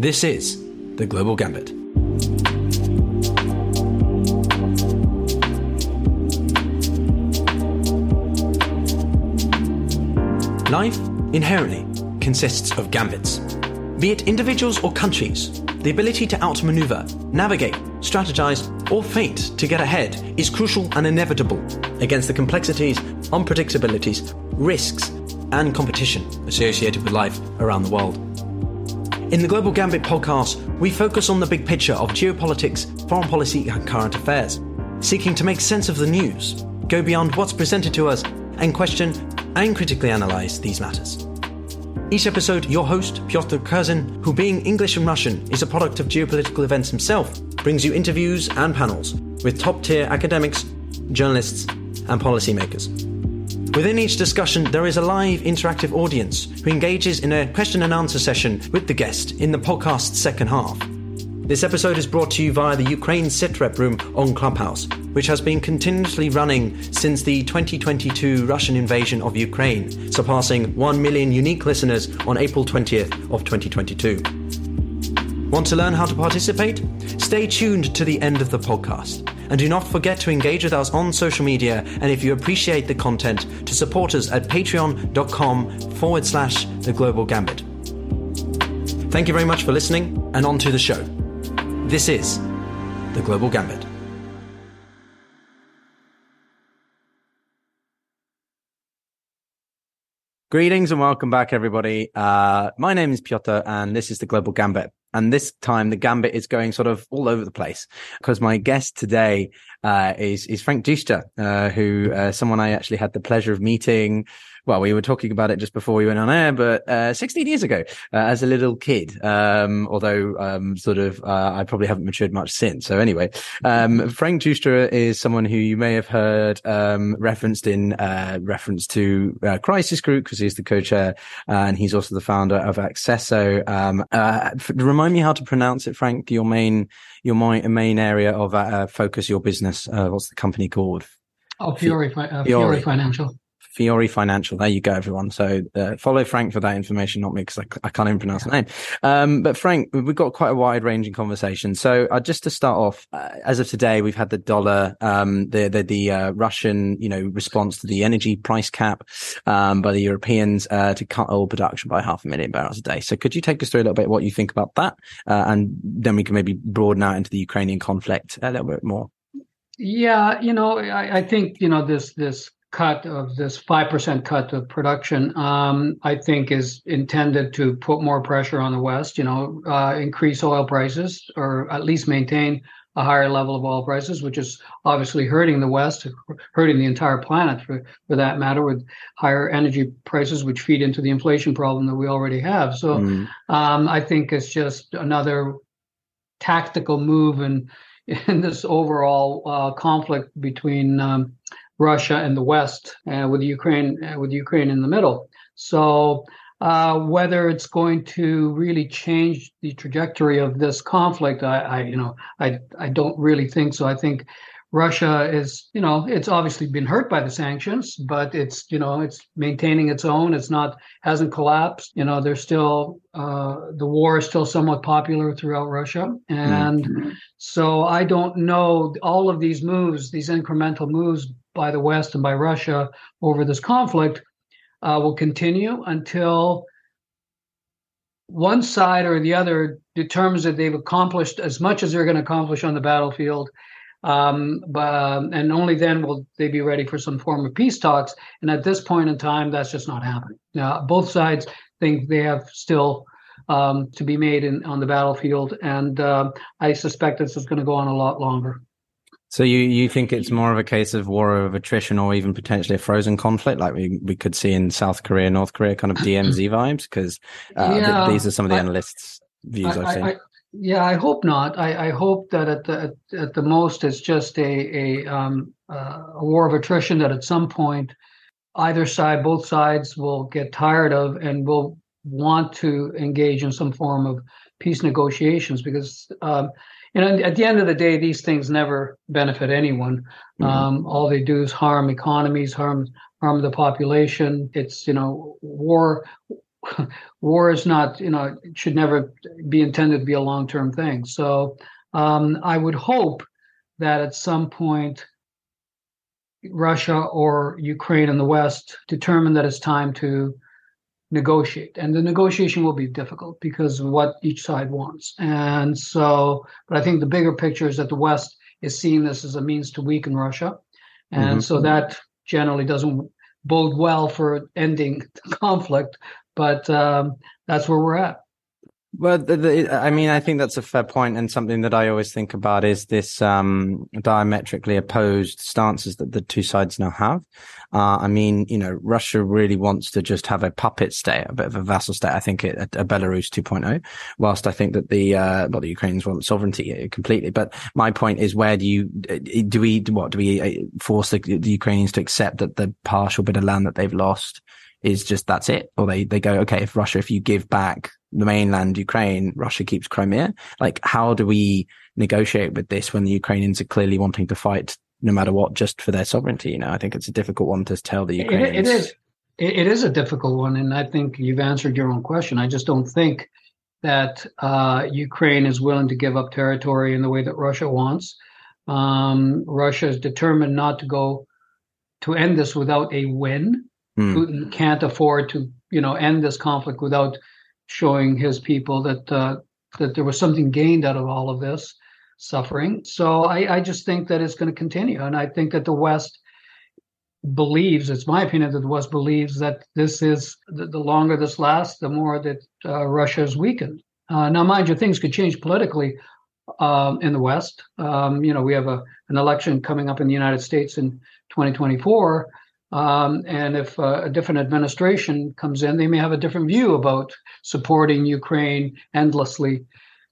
This is the Global Gambit. Life inherently consists of gambits. Be it individuals or countries, the ability to outmaneuver, navigate, strategize, or feint to get ahead is crucial and inevitable against the complexities, unpredictabilities, risks, and competition associated with life around the world. In the Global Gambit podcast, we focus on the big picture of geopolitics, foreign policy, and current affairs, seeking to make sense of the news, go beyond what's presented to us, and question and critically analyze these matters. Each episode, your host, Pyotr Kurzin, who being English and Russian is a product of geopolitical events himself, brings you interviews and panels with top tier academics, journalists, and policymakers. Within each discussion, there is a live interactive audience who engages in a question and answer session with the guest in the podcast's second half. This episode is brought to you via the Ukraine Sitrep Room on Clubhouse, which has been continuously running since the 2022 Russian invasion of Ukraine, surpassing 1 million unique listeners on April 20th of 2022. Want to learn how to participate? Stay tuned to the end of the podcast. And do not forget to engage with us on social media. And if you appreciate the content, to support us at patreon.com forward slash the global gambit. Thank you very much for listening, and on to the show. This is the Global Gambit. Greetings and welcome back, everybody. Uh, my name is Pyotr, and this is the Global Gambit. And this time, the gambit is going sort of all over the place because my guest today uh, is is Frank Giustra, uh, who uh, someone I actually had the pleasure of meeting well, we were talking about it just before we went on air, but uh, 16 years ago, uh, as a little kid, um, although um, sort of uh, I probably haven't matured much since. So anyway, um, Frank Giustra is someone who you may have heard um, referenced in reference to Crisis Group because he's the co-chair and he's also the founder of Accesso. Uh, remind me how to pronounce it, Frank. Your main your main area of uh, focus, your business. Uh, what's the company called? Oh, Fiore, Fiore. Fiore Financial. Fiore Financial. There you go, everyone. So uh, follow Frank for that information, not me, because I, I, can't even pronounce the name. Um, but Frank, we've got quite a wide ranging conversation. So uh, just to start off, uh, as of today, we've had the dollar, um, the the, the uh, Russian, you know, response to the energy price cap um, by the Europeans uh, to cut oil production by half a million barrels a day. So could you take us through a little bit what you think about that, uh, and then we can maybe broaden out into the Ukrainian conflict a little bit more. Yeah, you know, I, I think you know this this cut of this 5% cut of production, um, I think is intended to put more pressure on the West, you know, uh, increase oil prices or at least maintain a higher level of oil prices, which is obviously hurting the West, hurting the entire planet for, for that matter, with higher energy prices, which feed into the inflation problem that we already have. So mm. um, I think it's just another tactical move in, in this overall uh, conflict between um, Russia and the West, uh, with Ukraine uh, with Ukraine in the middle. So uh, whether it's going to really change the trajectory of this conflict, I, I, you know I I don't really think so. I think Russia is you know it's obviously been hurt by the sanctions, but it's you know it's maintaining its own. It's not hasn't collapsed. You know there's still uh, the war is still somewhat popular throughout Russia, and mm-hmm. so I don't know all of these moves, these incremental moves by the West and by Russia over this conflict uh, will continue until one side or the other determines that they've accomplished as much as they're going to accomplish on the battlefield. Um, but, and only then will they be ready for some form of peace talks. And at this point in time, that's just not happening. Now, both sides think they have still um, to be made in, on the battlefield, and uh, I suspect this is going to go on a lot longer. So you, you think it's more of a case of war of attrition or even potentially a frozen conflict like we, we could see in South Korea, North Korea, kind of DMZ vibes? Because uh, yeah, th- these are some of the I, analysts' views I, have seen. I, yeah, I hope not. I, hope that at the at, at, the most it's just a a, um, uh, a war of attrition that at some point either side, both sides will get tired of and will want to engage in some form of peace negotiations because um, know, at the end of the day, these things never benefit anyone. Mm-hmm. Um, all they do is harm economies, harm harm the population. It's you know, war war is not, you know, should never be intended to be a long term thing. So um, I would hope that at some point Russia or Ukraine and the West determine that it's time to negotiate. And the negotiation will be difficult because of what each side wants. And so, but I think the bigger picture is that the West is seeing this as a means to weaken Russia. And mm-hmm. so that generally doesn't bode well for ending the conflict, but um, that's where we're at. Well, the, the, I mean, I think that's a fair point, and something that I always think about is this um, diametrically opposed stances that the two sides now have. Uh, I mean, you know, Russia really wants to just have a puppet state, a bit of a vassal state. I think it, a, a Belarus 2.0, whilst I think that the uh, well, the Ukrainians want sovereignty uh, completely. But my point is, where do you uh, do we what do we uh, force the, the Ukrainians to accept that the partial bit of land that they've lost? is just that's it. Or they, they go, okay, if Russia, if you give back the mainland Ukraine, Russia keeps Crimea. Like, how do we negotiate with this when the Ukrainians are clearly wanting to fight no matter what, just for their sovereignty? You know, I think it's a difficult one to tell the Ukrainians. it, it is. It is a difficult one, and I think you've answered your own question. I just don't think that uh, Ukraine is willing to give up territory in the way that Russia wants. Um, Russia is determined not to go to end this without a win. Mm. Putin can't afford to, you know, end this conflict without showing his people that uh, that there was something gained out of all of this suffering. So I, I just think that it's going to continue, and I think that the West believes it's my opinion that the west believes that this is the, the longer this lasts the more that uh, russia is weakened. Uh, now mind you things could change politically um, in the west. Um, you know we have a, an election coming up in the united states in 2024 um, and if uh, a different administration comes in, they may have a different view about supporting Ukraine endlessly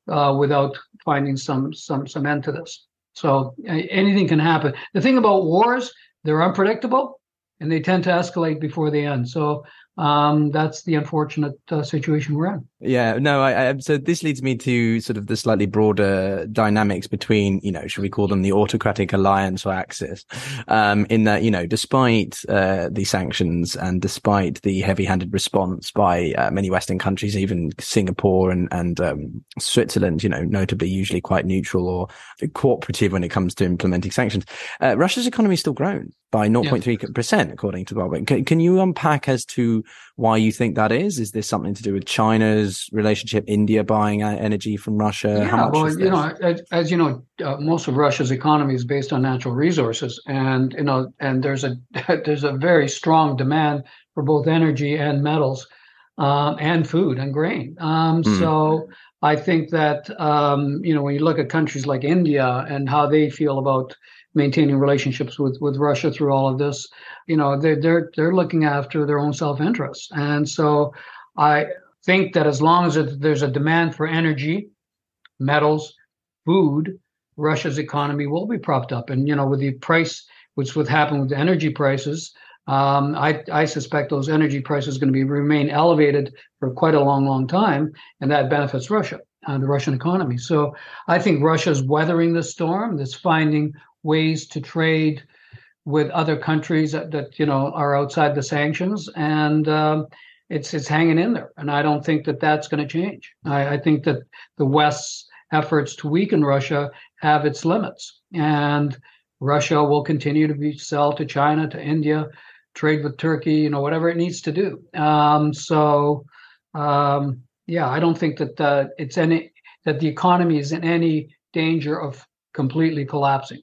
uh, without finding some some some end to this. So uh, anything can happen. The thing about wars, they're unpredictable, and they tend to escalate before they end. So um, that's the unfortunate uh, situation we're in. Yeah, no, I, I, so this leads me to sort of the slightly broader dynamics between, you know, should we call them the autocratic alliance or axis? Um, in that, you know, despite, uh, the sanctions and despite the heavy handed response by uh, many Western countries, even Singapore and, and, um, Switzerland, you know, notably usually quite neutral or cooperative when it comes to implementing sanctions, uh, Russia's economy is still grown by 0.3%, according to Bob. Can, can you unpack as to why you think that is? Is this something to do with China's relationship, India buying energy from Russia? Yeah, well, you know, as, as you know, uh, most of Russia's economy is based on natural resources, and you know, and there's a there's a very strong demand for both energy and metals, um, and food and grain. Um, mm. So I think that um, you know when you look at countries like India and how they feel about maintaining relationships with with Russia through all of this. You know, they're they're they're looking after their own self interest, and so I think that as long as there's a demand for energy, metals, food, Russia's economy will be propped up. And you know, with the price, which would happen with the energy prices. Um, I, I suspect those energy prices are going to be remain elevated for quite a long, long time, and that benefits Russia and the Russian economy. So I think Russia's weathering the storm. That's finding ways to trade with other countries that, that you know are outside the sanctions, and um, it's it's hanging in there. And I don't think that that's going to change. I, I think that the West's efforts to weaken Russia have its limits, and Russia will continue to be sell to China, to India, trade with Turkey, you know, whatever it needs to do. Um, so, um, yeah, I don't think that uh, it's any that the economy is in any danger of completely collapsing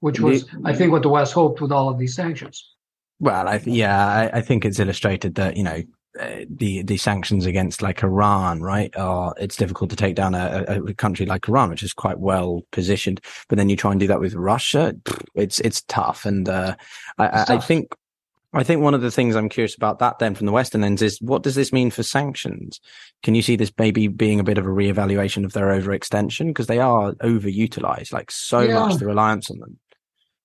which was, I think, what the West hoped with all of these sanctions. Well, I, yeah, I, I think it's illustrated that you know uh, the the sanctions against like Iran, right? Are it's difficult to take down a, a, country like Iran, which is quite well positioned. But then you try and do that with Russia, it's it's tough. And uh, I, tough. I, think I think one of the things I'm curious about that then from the Western ends is what does this mean for sanctions? Can you see this maybe being a bit of a reevaluation of their overextension because they are overutilized, like so yeah. much the reliance on them.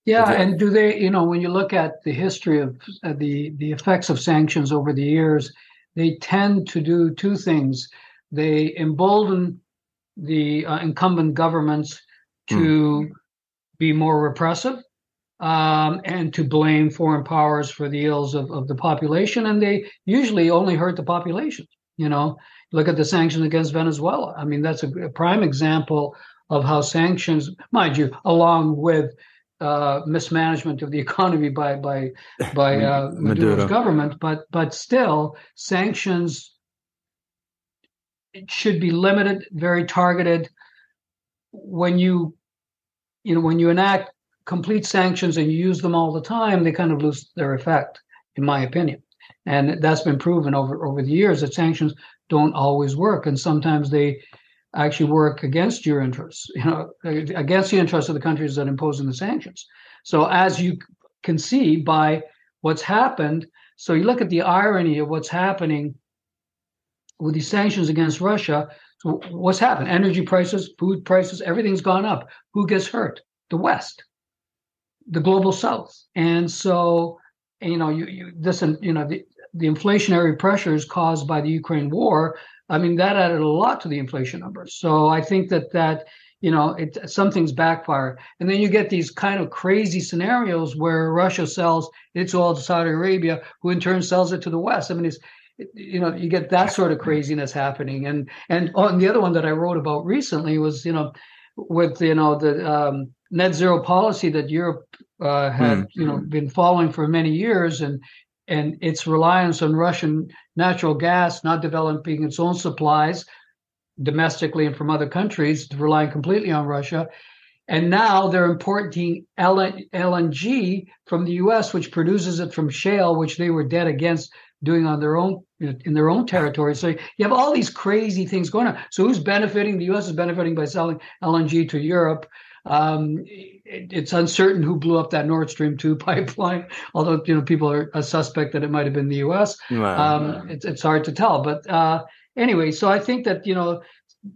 Yeah, and do they, you know, when you look at the history of uh, the the effects of sanctions over the years, they tend to do two things. They embolden the uh, incumbent governments to mm. be more repressive, um, and to blame foreign powers for the ills of, of the population. And they usually only hurt the population. You know, look at the sanctions against Venezuela. I mean, that's a, a prime example of how sanctions, mind you, along with uh, mismanagement of the economy by by by uh, Maduro's Maduro. government, but but still sanctions should be limited, very targeted. When you you know when you enact complete sanctions and you use them all the time, they kind of lose their effect, in my opinion. And that's been proven over over the years that sanctions don't always work, and sometimes they actually work against your interests, you know, against the interests of the countries that imposing the sanctions. So as you can see by what's happened, so you look at the irony of what's happening with these sanctions against Russia. So what's happened? Energy prices, food prices, everything's gone up. Who gets hurt? The West, the global South. And so, you know, you, you this, you know, the, the inflationary pressures caused by the Ukraine war I mean, that added a lot to the inflation numbers. So I think that that you know it something's backfire, and then you get these kind of crazy scenarios where Russia sells its oil to Saudi Arabia, who in turn sells it to the West. I mean, it's you know you get that sort of craziness happening, and and on the other one that I wrote about recently was you know with you know the um, net zero policy that Europe uh, had mm. you know been following for many years, and and its reliance on Russian natural gas, not developing its own supplies domestically and from other countries, relying completely on Russia. And now they're importing LNG from the U.S., which produces it from shale, which they were dead against doing on their own in their own territory. So you have all these crazy things going on. So who's benefiting? The U.S. is benefiting by selling LNG to Europe. Um, it's uncertain who blew up that Nord Stream 2 pipeline, although you know people are a suspect that it might have been the U.S. Wow. Um, it's, it's hard to tell. But uh, anyway, so I think that you know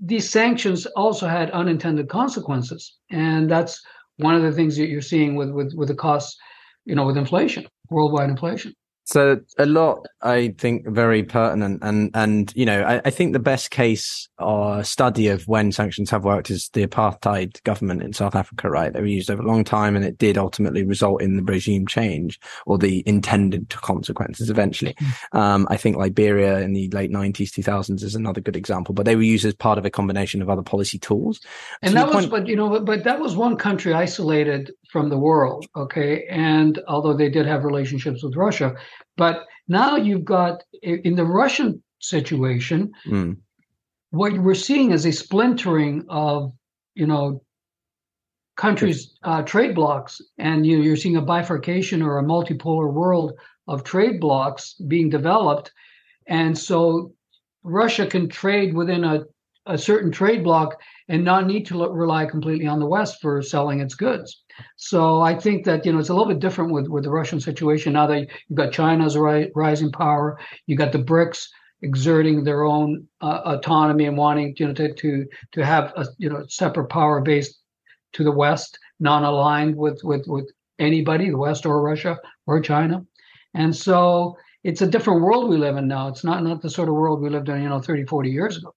these sanctions also had unintended consequences, and that's one of the things that you're seeing with with with the costs, you know, with inflation, worldwide inflation. So a lot, I think, very pertinent, and and you know, I, I think the best case or study of when sanctions have worked is the apartheid government in South Africa. Right, they were used over a long time, and it did ultimately result in the regime change or the intended consequences eventually. Mm. Um, I think Liberia in the late nineties, two thousands is another good example, but they were used as part of a combination of other policy tools. And that was, point- but you know, but, but that was one country isolated from the world. Okay, and although they did have relationships with Russia but now you've got in the Russian situation, mm. what we're seeing is a splintering of, you know, countries' uh, trade blocks, and you, know, you're seeing a bifurcation or a multipolar world of trade blocks being developed, and so Russia can trade within a, a certain trade block and not need to rely completely on the West for selling its goods. So I think that you know it's a little bit different with with the Russian situation now that you've got China's ri- rising power, you got the BRICS exerting their own uh, autonomy and wanting you know to to to have a you know separate power base to the West, non-aligned with with with anybody, the West or Russia or China, and so it's a different world we live in now. It's not not the sort of world we lived in you know 30, 40 years ago.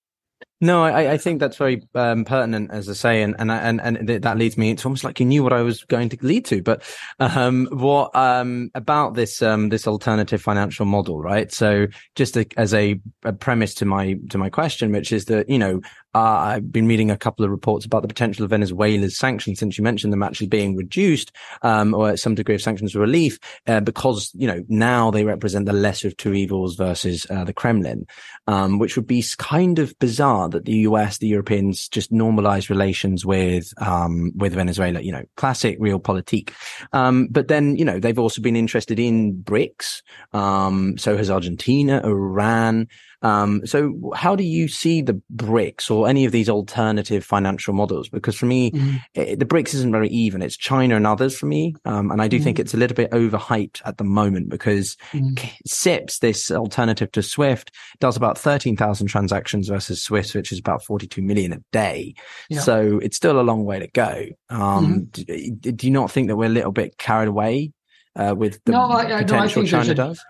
No, I, I think that's very um, pertinent, as I say, and and and and that leads me. It's almost like you knew what I was going to lead to. But um, what um, about this um, this alternative financial model, right? So, just a, as a, a premise to my to my question, which is that you know uh, I've been reading a couple of reports about the potential of Venezuela's sanctions, since you mentioned them actually being reduced, um, or some degree of sanctions relief, uh, because you know now they represent the lesser of two evils versus uh, the Kremlin, um, which would be kind of bizarre that the US, the Europeans, just normalize relations with um, with Venezuela. You know, classic realpolitik. Um, but then you know they've also been interested in BRICS. Um, so has Argentina, Iran. Um, so how do you see the BRICS or any of these alternative financial models? Because for me, mm-hmm. it, the BRICS isn't very even. It's China and others for me. Um, and I do mm-hmm. think it's a little bit overhyped at the moment because mm-hmm. CIPS, this alternative to SWIFT, does about 13,000 transactions versus SWIFT, which is about 42 million a day. Yeah. So it's still a long way to go. Um, mm-hmm. do, do, you not think that we're a little bit carried away? Uh, with the no, I, potential I, no, China a, does?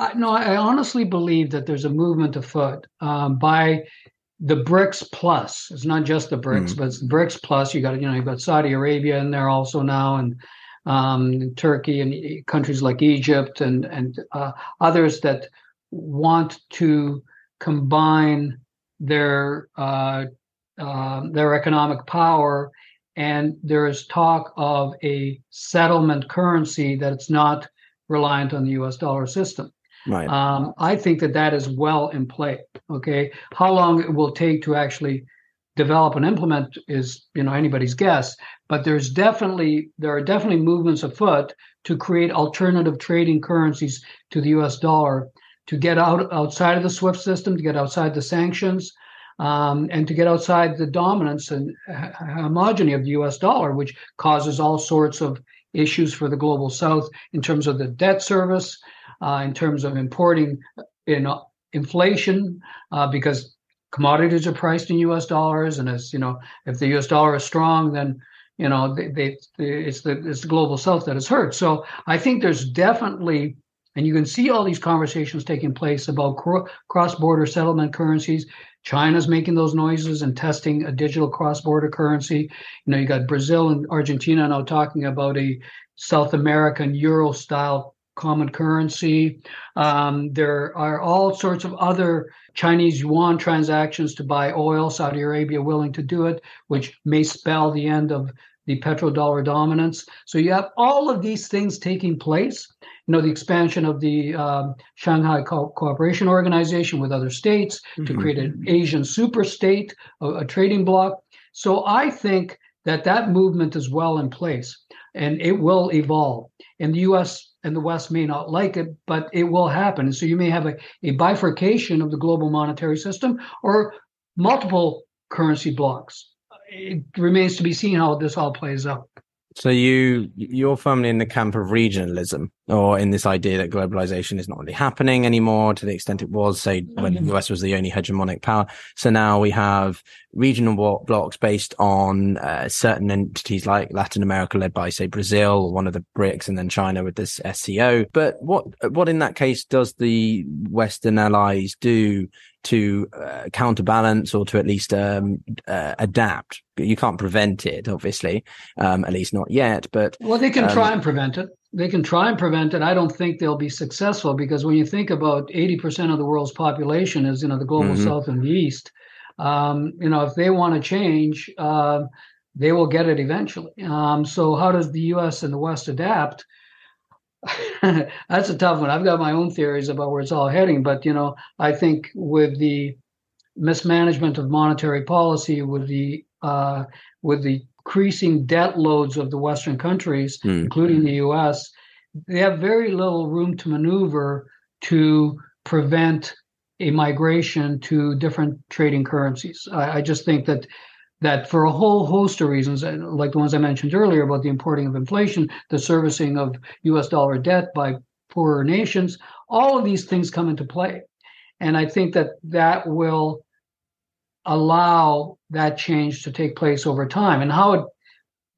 I, no, I honestly believe that there's a movement afoot um, by the BRICS Plus. It's not just the BRICS, mm. but it's the BRICS Plus. You got you know you've got Saudi Arabia in there also now, and um, Turkey and countries like Egypt and and uh, others that want to combine their uh, uh, their economic power. And there is talk of a settlement currency that's not reliant on the U.S. dollar system. Right. Um, I think that that is well in play. Okay, how long it will take to actually develop and implement is you know anybody's guess. But there's definitely there are definitely movements afoot to create alternative trading currencies to the U.S. dollar to get out outside of the SWIFT system, to get outside the sanctions, um, and to get outside the dominance and homogeny of the U.S. dollar, which causes all sorts of issues for the global South in terms of the debt service, uh, in terms of importing in uh, inflation, uh, because commodities are priced in U.S. dollars, and as you know, if the U.S. dollar is strong, then you know they, they, it's the it's the global South that is hurt. So I think there's definitely and you can see all these conversations taking place about cross-border settlement currencies. China's making those noises and testing a digital cross-border currency. You know, you got Brazil and Argentina now talking about a South American euro style common currency. Um, there are all sorts of other Chinese yuan transactions to buy oil, Saudi Arabia willing to do it, which may spell the end of the petrodollar dominance. So you have all of these things taking place. You know, the expansion of the um, Shanghai Co- Cooperation Organization with other states mm-hmm. to create an Asian super state, a, a trading bloc. So I think that that movement is well in place and it will evolve. And the US and the West may not like it, but it will happen. And so you may have a, a bifurcation of the global monetary system or multiple currency blocks. It remains to be seen how this all plays out. So you you're firmly in the camp of regionalism, or in this idea that globalization is not really happening anymore to the extent it was, say, when the US was the only hegemonic power. So now we have regional blocks based on uh, certain entities like Latin America, led by say Brazil, one of the BRICS, and then China with this SCO. But what what in that case does the Western allies do to uh, counterbalance or to at least um, uh, adapt. You can't prevent it, obviously, um, at least not yet. But well, they can um, try and prevent it. They can try and prevent it. I don't think they'll be successful because when you think about eighty percent of the world's population is you know the global mm-hmm. south and the east. Um, you know, if they want to change, uh, they will get it eventually. Um, so, how does the U.S. and the West adapt? that's a tough one. I've got my own theories about where it's all heading, but you know, I think with the mismanagement of monetary policy, with the uh, with the increasing debt loads of the Western countries, mm. including the U.S., they have very little room to maneuver to prevent a migration to different trading currencies. I, I just think that that for a whole host of reasons, like the ones I mentioned earlier about the importing of inflation, the servicing of US dollar debt by poorer nations, all of these things come into play. And I think that that will allow that change to take place over time. And how it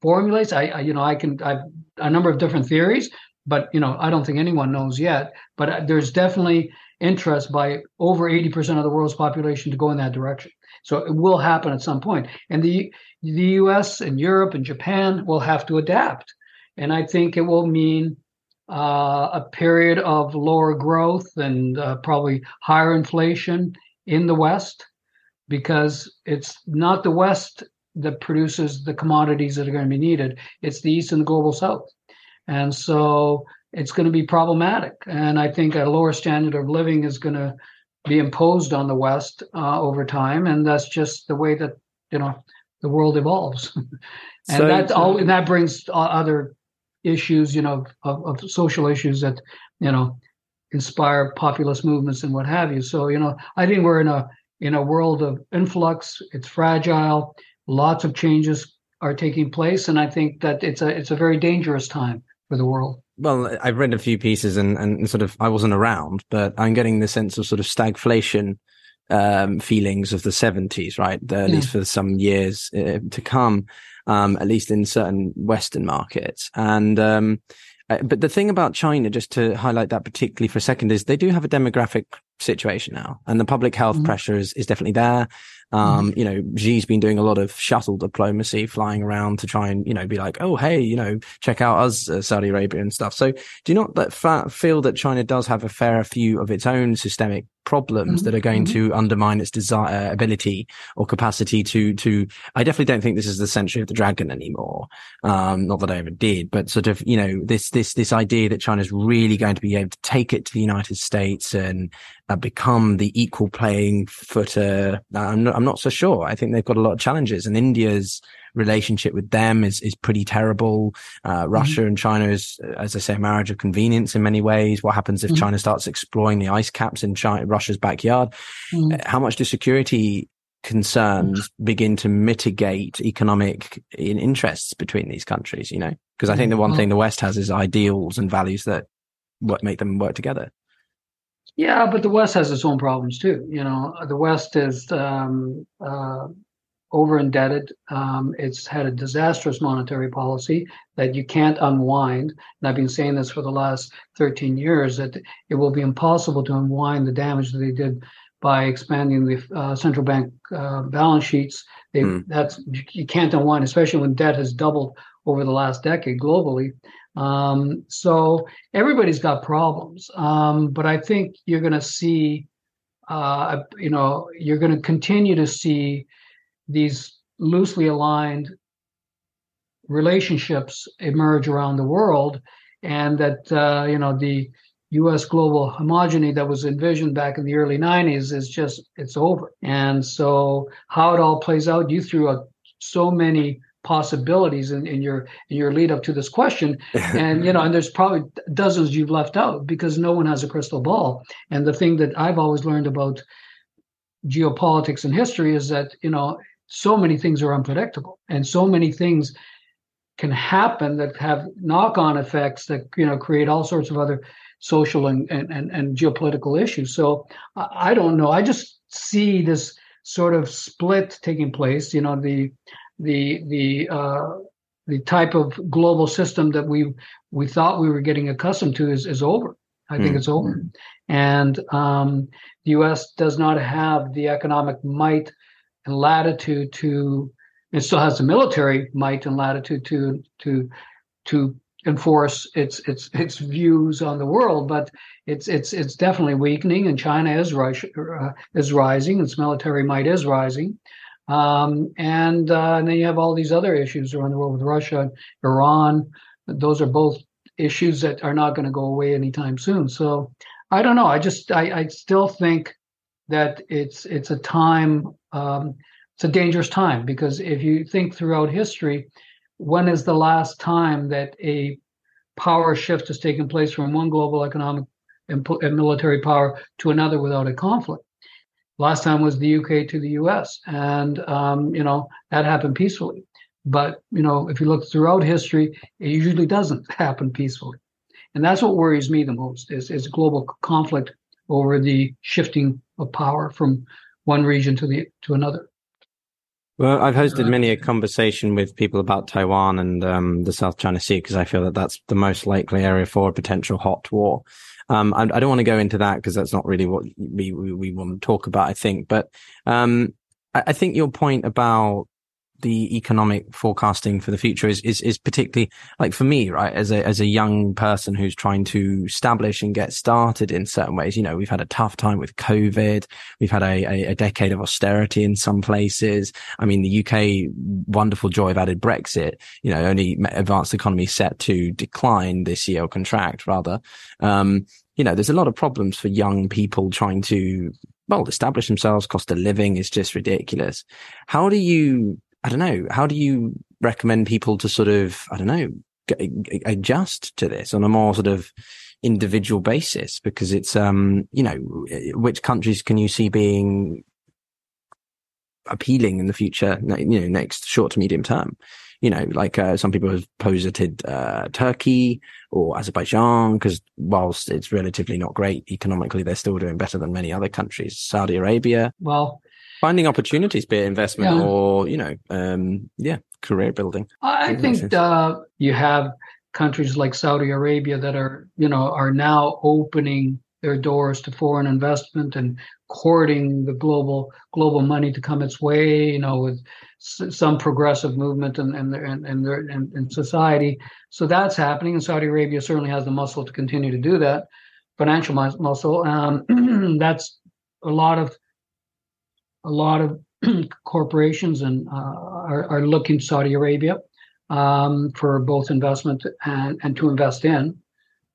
formulates, I, I you know, I can, I've a number of different theories, but you know, I don't think anyone knows yet. But uh, there's definitely interest by over 80% of the world's population to go in that direction. So it will happen at some. And the the US and Europe and Japan will have to adapt. And I think it will mean uh, a period of lower growth and uh, probably higher inflation in the West because it's not the West that produces the commodities that are going to be needed. It's the East and the global South. And so it's going to be problematic. And I think a lower standard of living is going to be imposed on the West uh, over time, and that's just the way that you know the world evolves, and so, that all and that brings other issues, you know, of, of social issues that you know inspire populist movements and what have you. So you know, I think we're in a in a world of influx. It's fragile. Lots of changes are taking place, and I think that it's a it's a very dangerous time for the world well, I've read a few pieces and, and sort of I wasn't around, but I'm getting the sense of sort of stagflation um, feelings of the 70s, right? The, at yeah. least for some years uh, to come, um, at least in certain Western markets. And, um, uh, but the thing about China, just to highlight that particularly for a second, is they do have a demographic situation now, and the public health mm-hmm. pressure is, is definitely there. Um, mm-hmm. you know, Xi's been doing a lot of shuttle diplomacy, flying around to try and, you know, be like, oh, hey, you know, check out us, uh, Saudi Arabia and stuff. So do you not that fa- feel that China does have a fair few of its own systemic problems mm-hmm. that are going mm-hmm. to undermine its desire, uh, ability or capacity to, to, I definitely don't think this is the century of the dragon anymore. Um, not that I ever did, but sort of, you know, this, this, this idea that China's really going to be able to take it to the United States and uh, become the equal playing footer. I'm not, I'm not so sure. I think they've got a lot of challenges and India's, relationship with them is is pretty terrible. Uh, mm-hmm. Russia mm-hmm. and China is, as I say, a marriage of convenience in many ways. What happens if mm-hmm. China starts exploring the ice caps in China, Russia's backyard? Mm-hmm. Uh, how much do security concerns mm-hmm. begin to mitigate economic interests between these countries? You know, because I think the one mm-hmm. thing the West has is ideals and values that what make them work together. Yeah, but the West has its own problems too. You know, the West is um, uh, over indebted. Um, it's had a disastrous monetary policy that you can't unwind. And I've been saying this for the last 13 years that it will be impossible to unwind the damage that they did by expanding the uh, central bank uh, balance sheets. They, mm. That's you can't unwind, especially when debt has doubled over the last decade globally. Um, so everybody's got problems, um, but I think you're going to see, uh, you know, you're going to continue to see these loosely aligned relationships emerge around the world, and that uh, you know the U.S. global homogeny that was envisioned back in the early '90s is just it's over. And so, how it all plays out, you threw out so many possibilities in, in your in your lead up to this question and you know and there's probably dozens you've left out because no one has a crystal ball and the thing that i've always learned about geopolitics and history is that you know so many things are unpredictable and so many things can happen that have knock-on effects that you know create all sorts of other social and and, and, and geopolitical issues. So I, don't know. I just see this sort of split taking place you know the the the uh, the type of global system that we we thought we were getting accustomed to is is over. I think mm. it's over. And um, the us does not have the economic might and latitude to it still has the military might and latitude to to to enforce its its its views on the world, but it's it's it's definitely weakening, and China is uh, is rising, its military might is rising, um, and, uh, and then you have all these other issues around the world with Russia, Iran. Those are both issues that are not going to go away anytime soon. So I don't know. I just I, I still think that it's it's a time um, it's a dangerous time because if you think throughout history, when is the last time that a power shift has taken place from one global economic and, military power to another without a conflict? Last time was the UK to the US, and um, you know that happened peacefully. But you know, if you look throughout history, it usually doesn't happen peacefully, and that's what worries me the most: is is global conflict over the shifting of power from one region to the to another. Well, I've hosted many a conversation with people about Taiwan and um, the South China Sea because I feel that that's the most likely area for a potential hot war. Um, I, I, don't want to go into that because that's not really what we, we, we want to talk about. I think, but um, I, I think your point about the economic forecasting for the future is, is, is particularly like for me, right? As a, as a young person who's trying to establish and get started in certain ways, you know, we've had a tough time with COVID. We've had a, a, a decade of austerity in some places. I mean, the UK wonderful joy of added Brexit, you know, only advanced economy set to decline this year or contract rather. Um, you know, there's a lot of problems for young people trying to well, establish themselves. Cost of living is just ridiculous. How do you I don't know. How do you recommend people to sort of, I don't know, adjust to this on a more sort of individual basis? Because it's, um, you know, which countries can you see being appealing in the future, you know, next short to medium term? You know, like uh, some people have posited uh, Turkey or Azerbaijan, because whilst it's relatively not great economically, they're still doing better than many other countries. Saudi Arabia. Well, finding opportunities, be it investment yeah. or you know, um, yeah, career building. I think uh, you have countries like Saudi Arabia that are you know are now opening their doors to foreign investment and courting the global global money to come its way. You know, with s- some progressive movement in in, in, in, their, in, in society. So that's happening, and Saudi Arabia certainly has the muscle to continue to do that, financial muscle. Um, that's a lot of a lot of corporations and uh, are, are looking to Saudi Arabia um, for both investment and, and to invest in.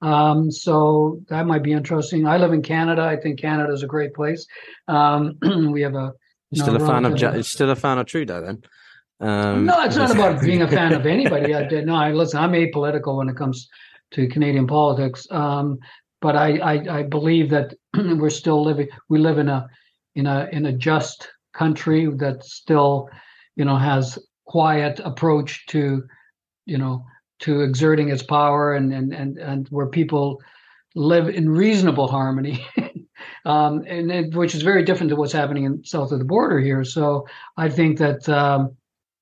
Um, so that might be interesting. I live in Canada. I think Canada is a great place. Um, we have a still a fan of ju- still a fan of Trudeau then. Um, no, it's not about being a fan of anybody. I did no. I listen. I'm apolitical when it comes to Canadian politics. Um, but I, I, I believe that we're still living. We live in a in a in a just country that still, you know, has quiet approach to, you know, to exerting its power and and and, and where people live in reasonable harmony um, and it, which is very different to what's happening in south of the border here. So i think that um,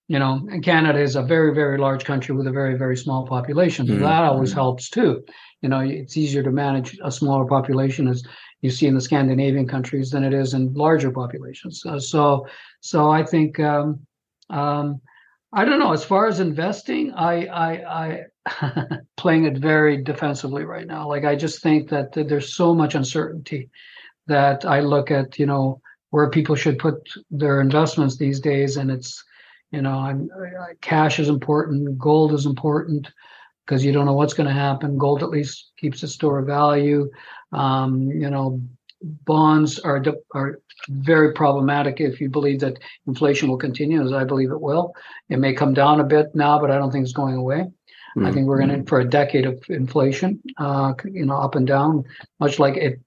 you know canada is a very very large country with a very very small population. So mm-hmm. that always helps too. You know it's easier to manage a smaller population as you see in the scandinavian countries than it is in larger populations uh, so so i think um, um I don't know. As far as investing, I I I playing it very defensively right now. Like I just think that, there's so much uncertainty that I look at, you know, where people should put their investments these days, and it's, you know, I'm, cash is important, gold is important because you don't know what's going to happen. Gold at least keeps a store of value. Um, you know, bonds are are very problematic if you believe that inflation will continue, as I believe it will. It may come down a bit now, but I don't think it's going away. Mm-hmm. I think we're going in for a decade of inflation, uh, you know, up and down, much like it.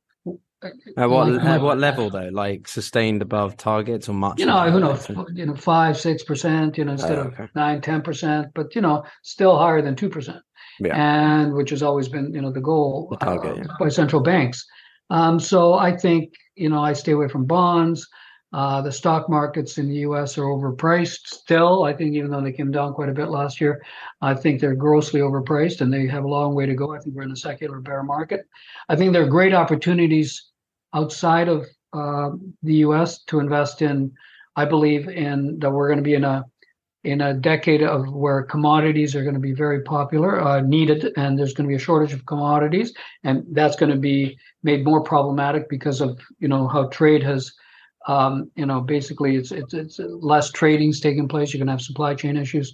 At what like, at what level though? Like sustained above targets or much? You know, who knows? You know, five, six percent. You know, instead oh, okay. of nine, ten percent. But you know, still higher than two percent. Yeah. And which has always been, you know, the goal uh, yeah. by central banks. Um, so I think you know I stay away from bonds. Uh, the stock markets in the U.S. are overpriced still. I think even though they came down quite a bit last year, I think they're grossly overpriced and they have a long way to go. I think we're in a secular bear market. I think there are great opportunities outside of uh, the U.S. to invest in. I believe in that we're going to be in a in a decade of where commodities are going to be very popular, uh, needed, and there's going to be a shortage of commodities, and that's going to be made more problematic because of you know how trade has, um, you know, basically it's it's it's less trading's taking place. You're going to have supply chain issues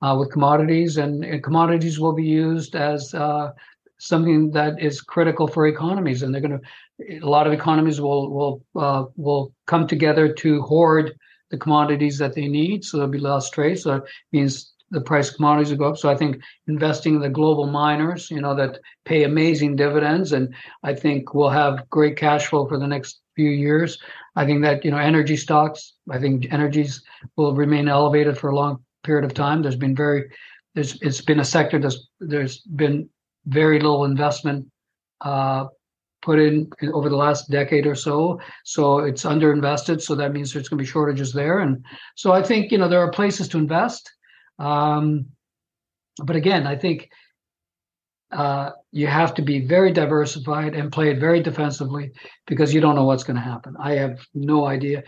uh, with commodities, and, and, commodities will be used as uh, something that is critical for economies, and they're going to a lot of economies will will uh, will come together to hoard the commodities that they need. So there'll be less trade. So it means the price of commodities will go up. So I think investing in the global miners, you know, that pay amazing dividends, and I think we'll have great cash flow for the next few years. I think that you know energy stocks. I think energies will remain elevated for a long period of time. There's been very, there's it's been a sector that's there's been very little investment uh, put in, over the last decade or so. So it's underinvested. So that means there's going to be shortages there. And so I think you know there are places to invest. Um, but again, I think uh, you have to be very diversified and play it very defensively because you don't know what's going to happen. I have no idea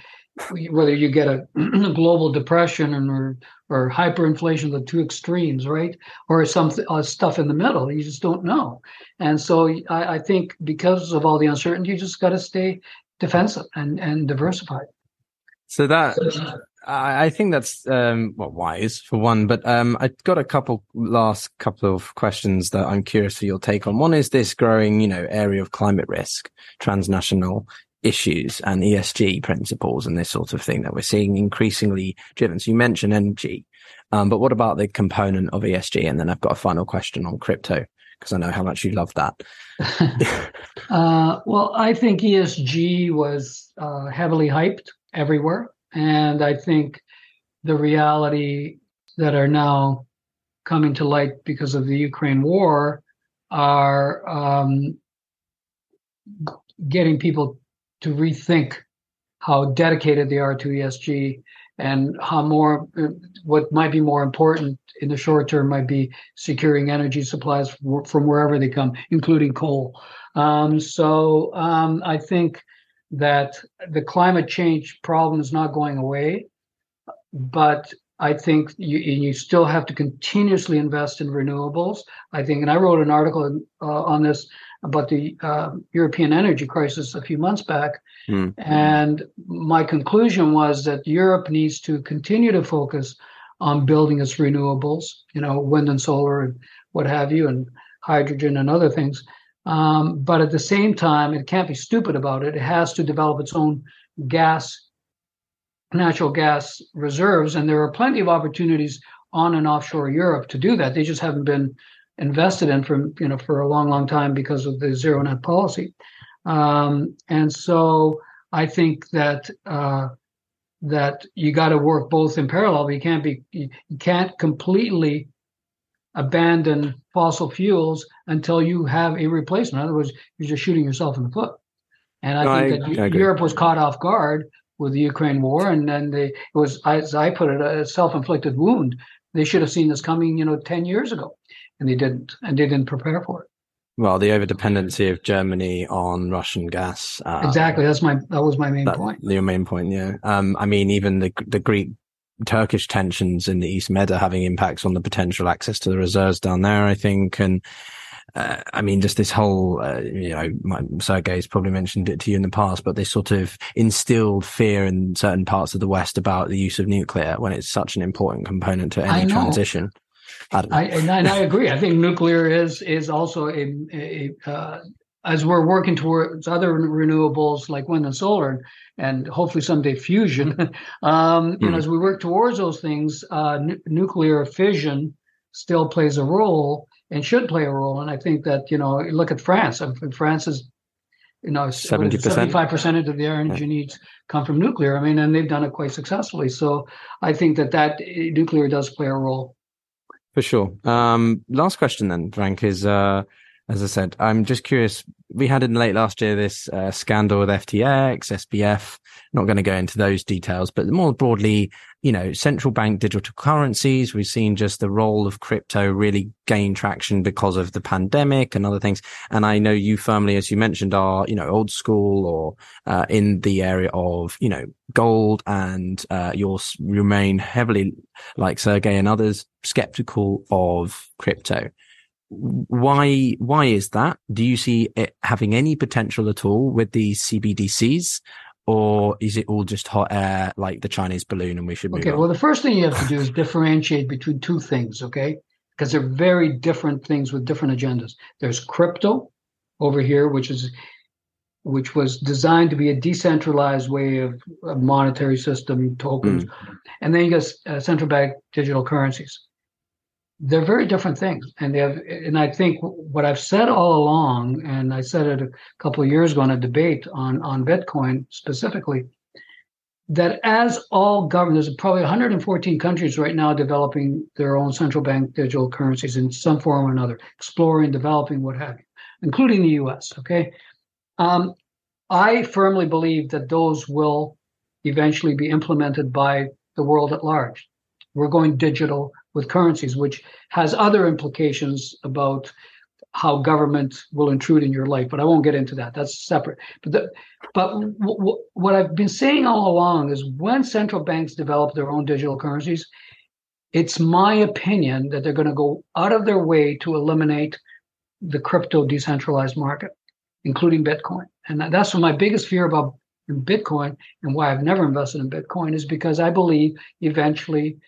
whether you get a global depression or or hyperinflation, the two extremes, right? Or some uh, stuff in the middle. You just don't know. And so I, I think because of all the uncertainty, you just got to stay defensive and and diversified. So that I think that's um, well wise for one, but um, I got a couple last couple of questions that I'm curious for your take on. One is this growing, you know, area of climate risk, transnational issues and ESG principles and this sort of thing that we're seeing increasingly driven. So you mentioned energy, um, but what about the component of ESG? And then I've got a final question on crypto because I know how much you love that. uh, well, I think ESG was uh, heavily hyped everywhere, and I think the reality that are now coming to light because of the Ukraine war are um, getting people to rethink how dedicated they are to ESG and how more what might be more important in the short term might be securing energy supplies from wherever they come, including coal. Um, so um, I think that the climate change problem is not going away, but I think you, you still have to continuously invest in renewables. I think, and I wrote an article uh, on this about the uh, European energy crisis a few months back. Mm. And my conclusion was that Europe needs to continue to focus on building its renewables, you know, wind and solar and what have you, and hydrogen and other things. Um, but at the same time, it can't be stupid about it. It has to develop its own gas, natural gas reserves. And there are plenty of opportunities on and offshore Europe to do that. They just haven't been invested in for you know for a long, long time because of the zero net policy. Um, and so I think that uh, that you got to work both in parallel. But you can't be you can't completely abandon fossil fuels until you have a replacement. In other words, you're just shooting yourself in the foot. And I no, think I, that I Europe was caught off guard with the Ukraine war, and then they it was, as I put it, a self-inflicted wound. They should have seen this coming, you know, ten years ago and they didn't, and they didn't prepare for it. Well, the overdependency of Germany on Russian gas. Uh, exactly. That's my that was my main that, point. Your main point, yeah. Um, I mean, even the the Greek Turkish tensions in the East Med are having impacts on the potential access to the reserves down there. I think, and uh, I mean, just this whole, uh, you know, my, Sergei's probably mentioned it to you in the past, but this sort of instilled fear in certain parts of the West about the use of nuclear when it's such an important component to any transition. I, I and, I, and I agree. I think nuclear is is also a, a, uh, as we're working towards other renewables like wind and solar, and hopefully someday fusion. um, mm. You know, hmm. as we work towards those things, uh, n- nuclear fission still plays a role and should play a role. And I think that you know, look at France. I France is you know, 70%. 75% of their energy yeah. needs come from nuclear. I mean, and they've done it quite successfully. So I think that that nuclear does play a role. For sure. Um, last question then, Frank, is, uh, as I said, I'm just curious. We had in late last year this uh, scandal with FTX, SBF. Not going to go into those details, but more broadly, you know, central bank digital currencies. We've seen just the role of crypto really gain traction because of the pandemic and other things. And I know you firmly, as you mentioned, are, you know, old school or, uh, in the area of, you know, gold and, uh, you remain heavily like Sergey and others skeptical of crypto. Why, why is that? Do you see it having any potential at all with these CBDCs? or is it all just hot air like the Chinese balloon and we should move Okay, on? well, the first thing you have to do is differentiate between two things, okay? Because they're very different things with different agendas. There's crypto over here, which is which was designed to be a decentralized way of a monetary system, tokens, mm. and then you got uh, central bank digital currencies they're very different things. And they have and i think what i've said all along and i said it a couple of years ago in a debate on on bitcoin specifically that as all governments there's probably 114 countries right now developing their own central bank digital currencies in some form or another exploring developing what have you including the us okay? Um, i firmly believe that those will eventually be implemented by the world at large. We're going digital with currencies, which has other implications about how government will intrude in your life. But I won't get into that. That's separate. But the, but w- w- what I've been saying all along is when central banks develop their own digital currencies, it's my opinion that they're going to go out of their way to eliminate the crypto decentralized market, including Bitcoin. And that's my biggest fear about Bitcoin and why I've never invested in Bitcoin is because I believe eventually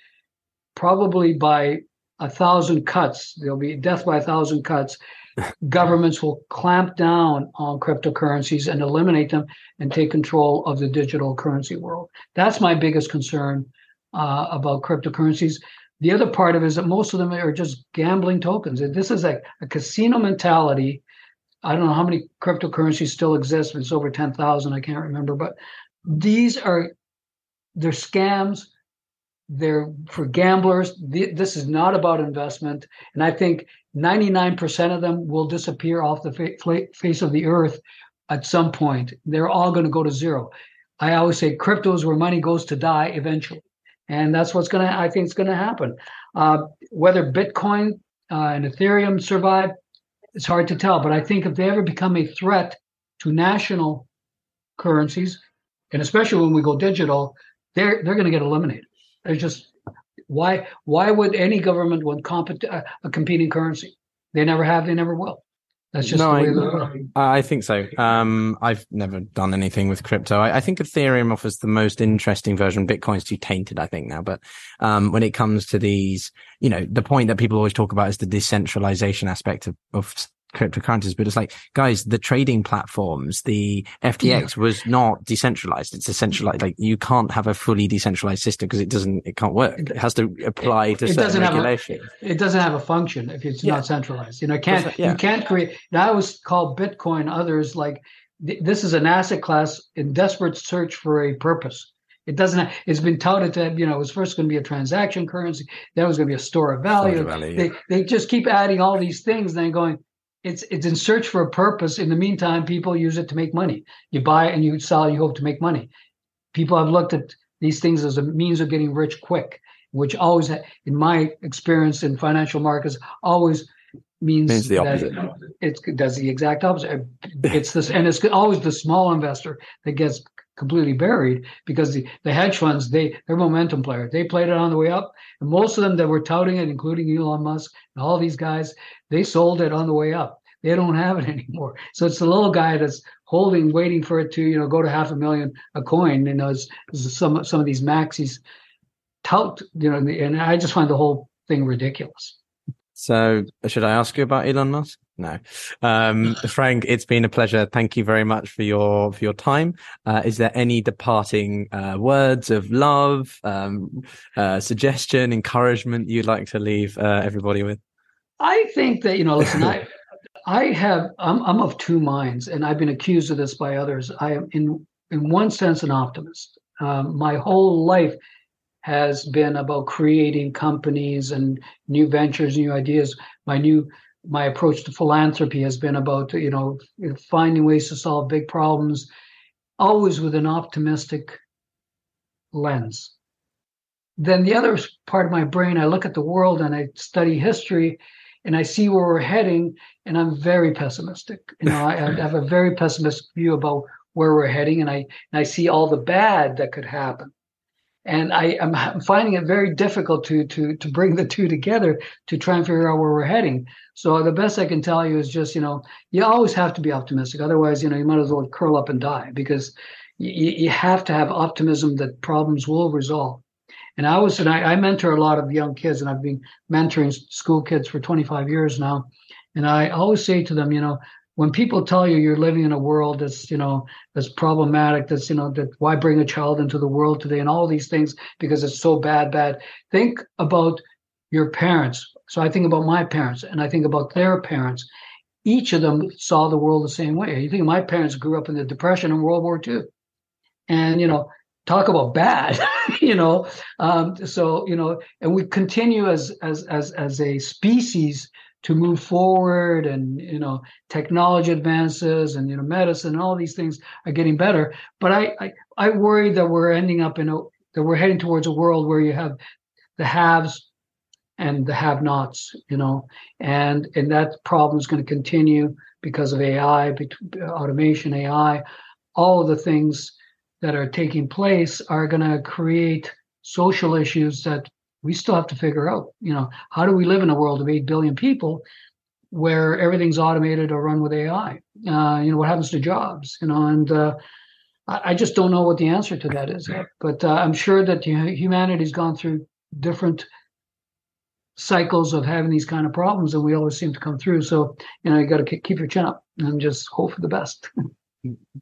probably by a thousand cuts, there'll be death by a thousand cuts. Governments will clamp down on cryptocurrencies and eliminate them and take control of the digital currency world. That's my biggest concern uh, about cryptocurrencies. The other part of it is that most of them are just gambling tokens. This is a, a casino mentality. I don't know how many cryptocurrencies still exist. It's over 10,000. I can't remember, but these are, they're scams they're for gamblers. This is not about investment. And I think 99% of them will disappear off the face of the earth at some point. They're all going to go to zero. I always say crypto is where money goes to die eventually. and that's what's going to. I think it's going to happen. Uh, whether Bitcoin uh, and Ethereum survive, it's hard to tell. But I think if they ever become a threat to national currencies, and especially when we go digital, they're they're going to get eliminated. There's just why why would any government want compet- uh, a competing currency? They never have. They never will. That's just no, I, I, think so. Um, I've never done anything with crypto. I, I, think Ethereum offers the most interesting version. Bitcoin's too tainted, I think now. But um, when it comes to these, you know, the point that people always talk about is the decentralization aspect of, of cryptocurrencies, but it's like, guys, the trading platforms, the FTX yeah. was not decentralized. It's centralized. Like you can't have a fully decentralized system because it doesn't, it can't work. It has to apply to it certain regulation. A, it doesn't have a function if it's yeah. not centralized. You know, can't, yeah. you can't create, that was called Bitcoin. Others like this is an asset class in desperate search for a purpose. It doesn't. It's been touted to you know it was first going to be a transaction currency, then it was going to be a store of value. Store of value. They they just keep adding all these things, then going, it's it's in search for a purpose. In the meantime, people use it to make money. You buy and you sell, you hope to make money. People have looked at these things as a means of getting rich quick, which always, in my experience in financial markets, always means, means the opposite. It, it does the exact opposite. It's this, and it's always the small investor that gets completely buried because the, the hedge funds they they're momentum players. They played it on the way up, and most of them that were touting it, including Elon Musk and all these guys, they sold it on the way up. They don't have it anymore. So it's the little guy that's holding, waiting for it to you know go to half a million a coin. You know, it's, it's some some of these maxis tout. You know, and I just find the whole thing ridiculous. So, should I ask you about Elon Musk? No. Um, Frank, it's been a pleasure. Thank you very much for your for your time. Uh, is there any departing uh, words of love, um, uh, suggestion, encouragement you'd like to leave uh, everybody with? I think that you know. Listen, I I have I'm I'm of two minds, and I've been accused of this by others. I am in in one sense an optimist. Um, my whole life has been about creating companies and new ventures, new ideas. My new my approach to philanthropy has been about you know finding ways to solve big problems, always with an optimistic lens. Then the other part of my brain, I look at the world and I study history, and I see where we're heading, and I'm very pessimistic. You know, I, have a very pessimistic view about where we're heading, and I and I see all the bad that could happen and I am finding it very difficult to to to bring the two together to try and figure out where we're heading. So the best I can tell you is just you know you always have to be optimistic. Otherwise, you know you might as well curl up and die because you, you have to have optimism that problems will resolve. And I was and I, I mentor a lot of young kids, and I've been mentoring school kids for 25 years now. And I always say to them, you know, when people tell you you're living in a world that's you know that's problematic that's you know that why bring a child into the world today and all these things because it's so bad bad think about your parents. So i think about my parents and i think about their parents. Each of them saw the world the same way. You think my parents grew up in the depression and world war ii and you know talk about bad you know um, so you know and we continue as as as as a species to move forward and you know technology advances and you know medicine all these things are getting better. But i i, I worry that we're ending up in a that we're heading towards a world where you have the haves and the have nots you know and and that problem is going to continue because of ai automation ai all of the things that are taking place are going to create social issues that we still have to figure out, you know, how do we live in a world of 8 billion people where everything's automated or run with AI? Uh, you know, what happens to jobs, you know, and uh, I, just don't know what the answer to that is yet. But uh, I'm sure that humanity's gone through different cycles of having these kind of problems and we always seem to come through. So, you know, you got to keep your chin up and just hope for the best.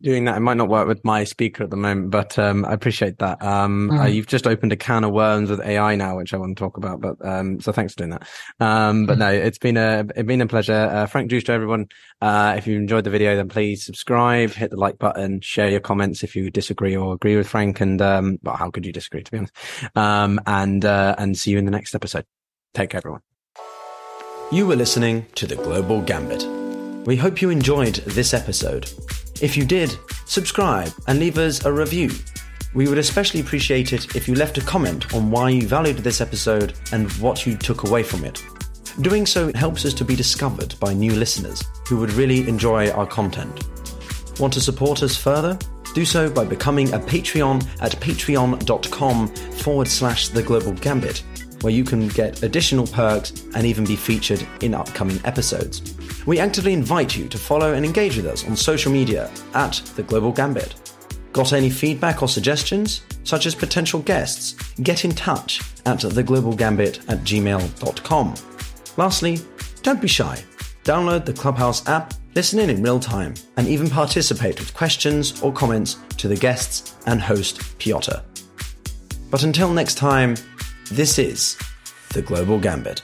doing that. It might not work with my speaker at the moment, but um, I appreciate that. Um, mm. uh, you've just opened a can of worms with AI now, which I want to talk about. But um, so thanks for doing that. Um, but mm. no, it's been a it's been a pleasure. Uh, Frank Giustra, everyone. Uh, if you enjoyed the video, then please subscribe, hit the like button, share your comments if you disagree or agree with Frank. And um, well, how could you disagree? To be honest. Um, and uh, and see you in the next episode. Take care, everyone. You were listening to the Global Gambit. We hope you enjoyed this episode. If you did, subscribe and leave us a review. We would especially appreciate it if you left a comment on why you valued this episode and what you took away from it. Doing so helps us to be discovered by new listeners who would really enjoy our content. Want to support us further? Do so by becoming a Patreon at patreon.com forward slash the global gambit, where you can get additional perks and even be featured in upcoming episodes. We actively invite you to follow and engage with us on social media at the global gambit. Got any feedback or suggestions, such as potential guests? Get in touch at theglobalgambit at gmail.com. Lastly, don't be shy. Download the Clubhouse app, listen in in real time, and even participate with questions or comments to the guests and host Pyotr. But until next time, this is the Global Gambit.